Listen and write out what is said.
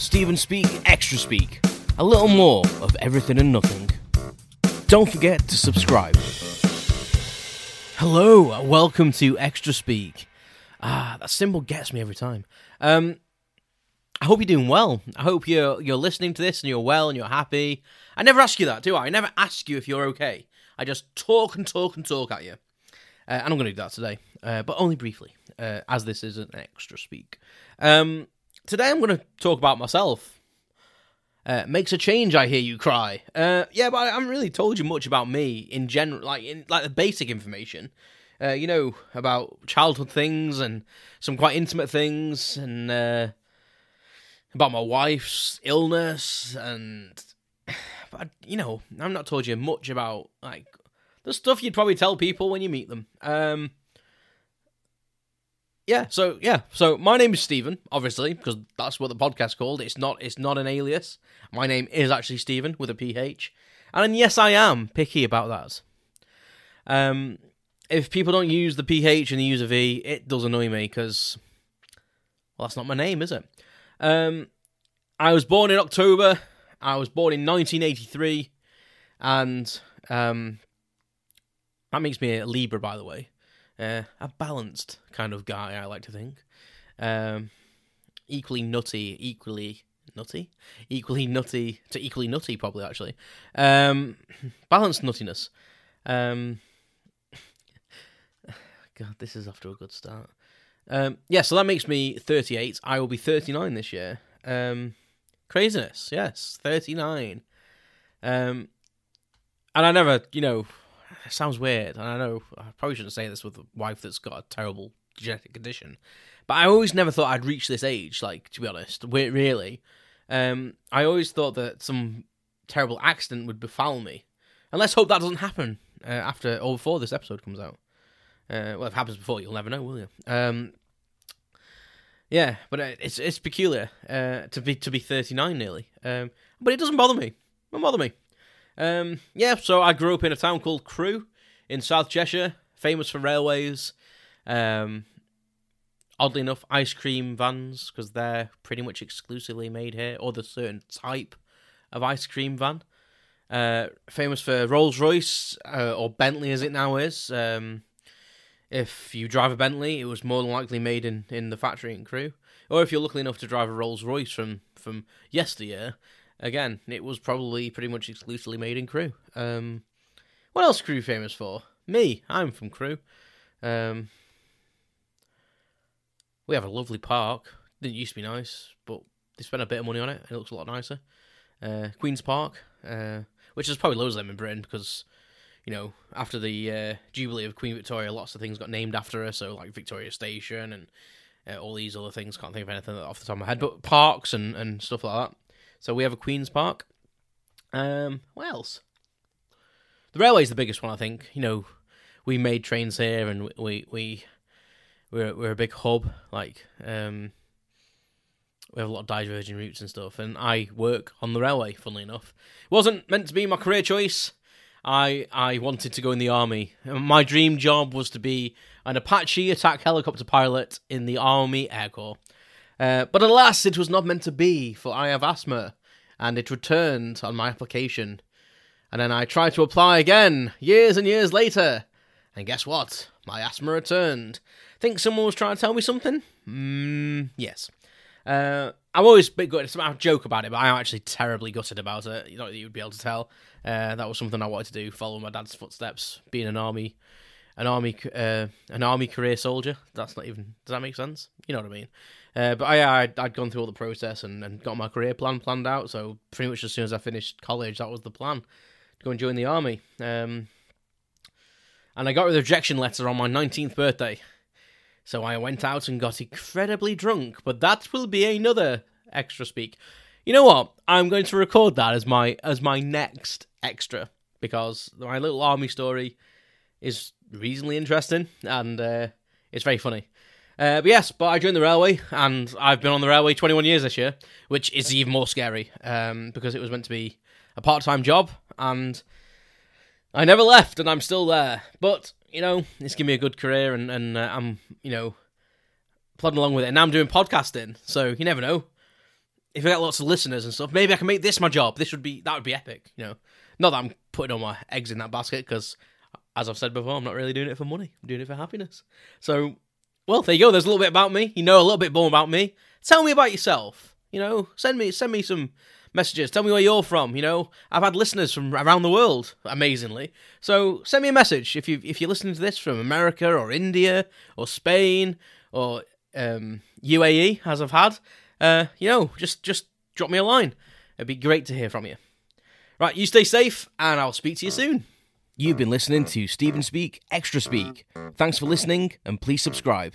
Stephen Speak, Extra Speak. A little more of everything and nothing. Don't forget to subscribe. Hello, welcome to Extra Speak. Ah, that symbol gets me every time. Um, I hope you're doing well. I hope you're you're listening to this and you're well and you're happy. I never ask you that, do I? I never ask you if you're okay. I just talk and talk and talk at you. Uh, and I'm going to do that today, uh, but only briefly, uh, as this is an extra speak. Um, today I'm going to talk about myself. Uh, makes a change, I hear you cry. Uh, yeah, but I haven't really told you much about me in general, like in like the basic information. Uh, you know about childhood things and some quite intimate things, and uh, about my wife's illness, and but you know I'm not told you much about like the stuff you'd probably tell people when you meet them. Um, yeah, so yeah, so my name is Stephen, obviously, because that's what the podcast's called. It's not it's not an alias. My name is actually Stephen with a PH. And yes, I am picky about that. Um if people don't use the PH and they use a V, it does annoy me because well that's not my name, is it? Um I was born in October. I was born in 1983 and um that makes me a Libra by the way. Uh, a balanced kind of guy, I like to think. Um, equally nutty, equally nutty, equally nutty to equally nutty, probably actually. Um, balanced nuttiness. Um, God, this is to a good start. Um, yeah, so that makes me 38. I will be 39 this year. Um, craziness, yes, 39. Um, and I never, you know, sounds weird, and I know I probably shouldn't say this with a wife that's got a terrible genetic condition, but I always never thought I'd reach this age. Like to be honest, really, um, I always thought that some terrible accident would befall me, and let's hope that doesn't happen uh, after or before this episode comes out. Uh, well, if it happens before, you'll never know, will you? Um, yeah, but uh, it's it's peculiar uh, to be to be thirty nine nearly, um, but it doesn't bother me. It doesn't bother me. Um, yeah, so I grew up in a town called Crewe in South Cheshire, famous for railways. Um, oddly enough, ice cream vans because they're pretty much exclusively made here, or the certain type of ice cream van. Uh, famous for Rolls Royce uh, or Bentley, as it now is. Um, if you drive a Bentley, it was more than likely made in, in the factory in Crewe. Or if you're lucky enough to drive a Rolls Royce from, from yesteryear, again, it was probably pretty much exclusively made in Crewe. Um, what else Crewe famous for? Me, I'm from Crewe. Um, we have a lovely park. Didn't used to be nice, but they spent a bit of money on it. It looks a lot nicer. Uh, Queen's Park, uh, which is probably loads of them in Britain because, you know, after the uh, Jubilee of Queen Victoria, lots of things got named after her. So, like Victoria Station and uh, all these other things. Can't think of anything off the top of my head, but parks and, and stuff like that. So we have a Queen's Park. Um, what else? The railway's the biggest one, I think. You know, we made trains here, and we we we're we're a big hub. Like, um, we have a lot of diverging routes and stuff. And I work on the railway. Funnily enough, it wasn't meant to be my career choice. I I wanted to go in the army. My dream job was to be an Apache attack helicopter pilot in the Army Air Corps. Uh, but alas, it was not meant to be, for I have asthma, and it returned on my application. And then I tried to apply again, years and years later. And guess what? My asthma returned. Think someone was trying to tell me something? Mm, yes. Uh, I'm always a bit gutted. I joke about it, but I'm actually terribly gutted about it. You know, you'd be able to tell. Uh, that was something I wanted to do, follow my dad's footsteps, being an army, an army, uh, an army career soldier. That's not even. Does that make sense? You know what I mean? Uh, but I, I'd, I'd, gone through all the process and, and got my career plan planned out. So pretty much as soon as I finished college, that was the plan to go and join the army. Um, and I got a rejection letter on my 19th birthday. So I went out and got incredibly drunk. But that will be another extra speak. You know what? I'm going to record that as my as my next extra because my little army story is reasonably interesting and uh, it's very funny. Uh, but yes, but I joined the railway, and I've been on the railway 21 years this year, which is even more scary um, because it was meant to be a part-time job, and I never left, and I'm still there. But you know, it's given me a good career, and and uh, I'm you know plodding along with it. And now I'm doing podcasting, so you never know. if I get lots of listeners and stuff, maybe I can make this my job. This would be that would be epic, you know. Not that I'm putting all my eggs in that basket because, as I've said before, I'm not really doing it for money. I'm doing it for happiness. So, well, there you go. There's a little bit about me. You know a little bit more about me. Tell me about yourself. You know, send me send me some messages. Tell me where you're from. You know, I've had listeners from around the world, amazingly. So send me a message if you if you're listening to this from America or India or Spain or um, UAE, as I've had. Uh, you know, just just drop me a line. It'd be great to hear from you. Right, you stay safe, and I'll speak to you soon. You've been listening to Stephen Speak Extra Speak. Thanks for listening, and please subscribe.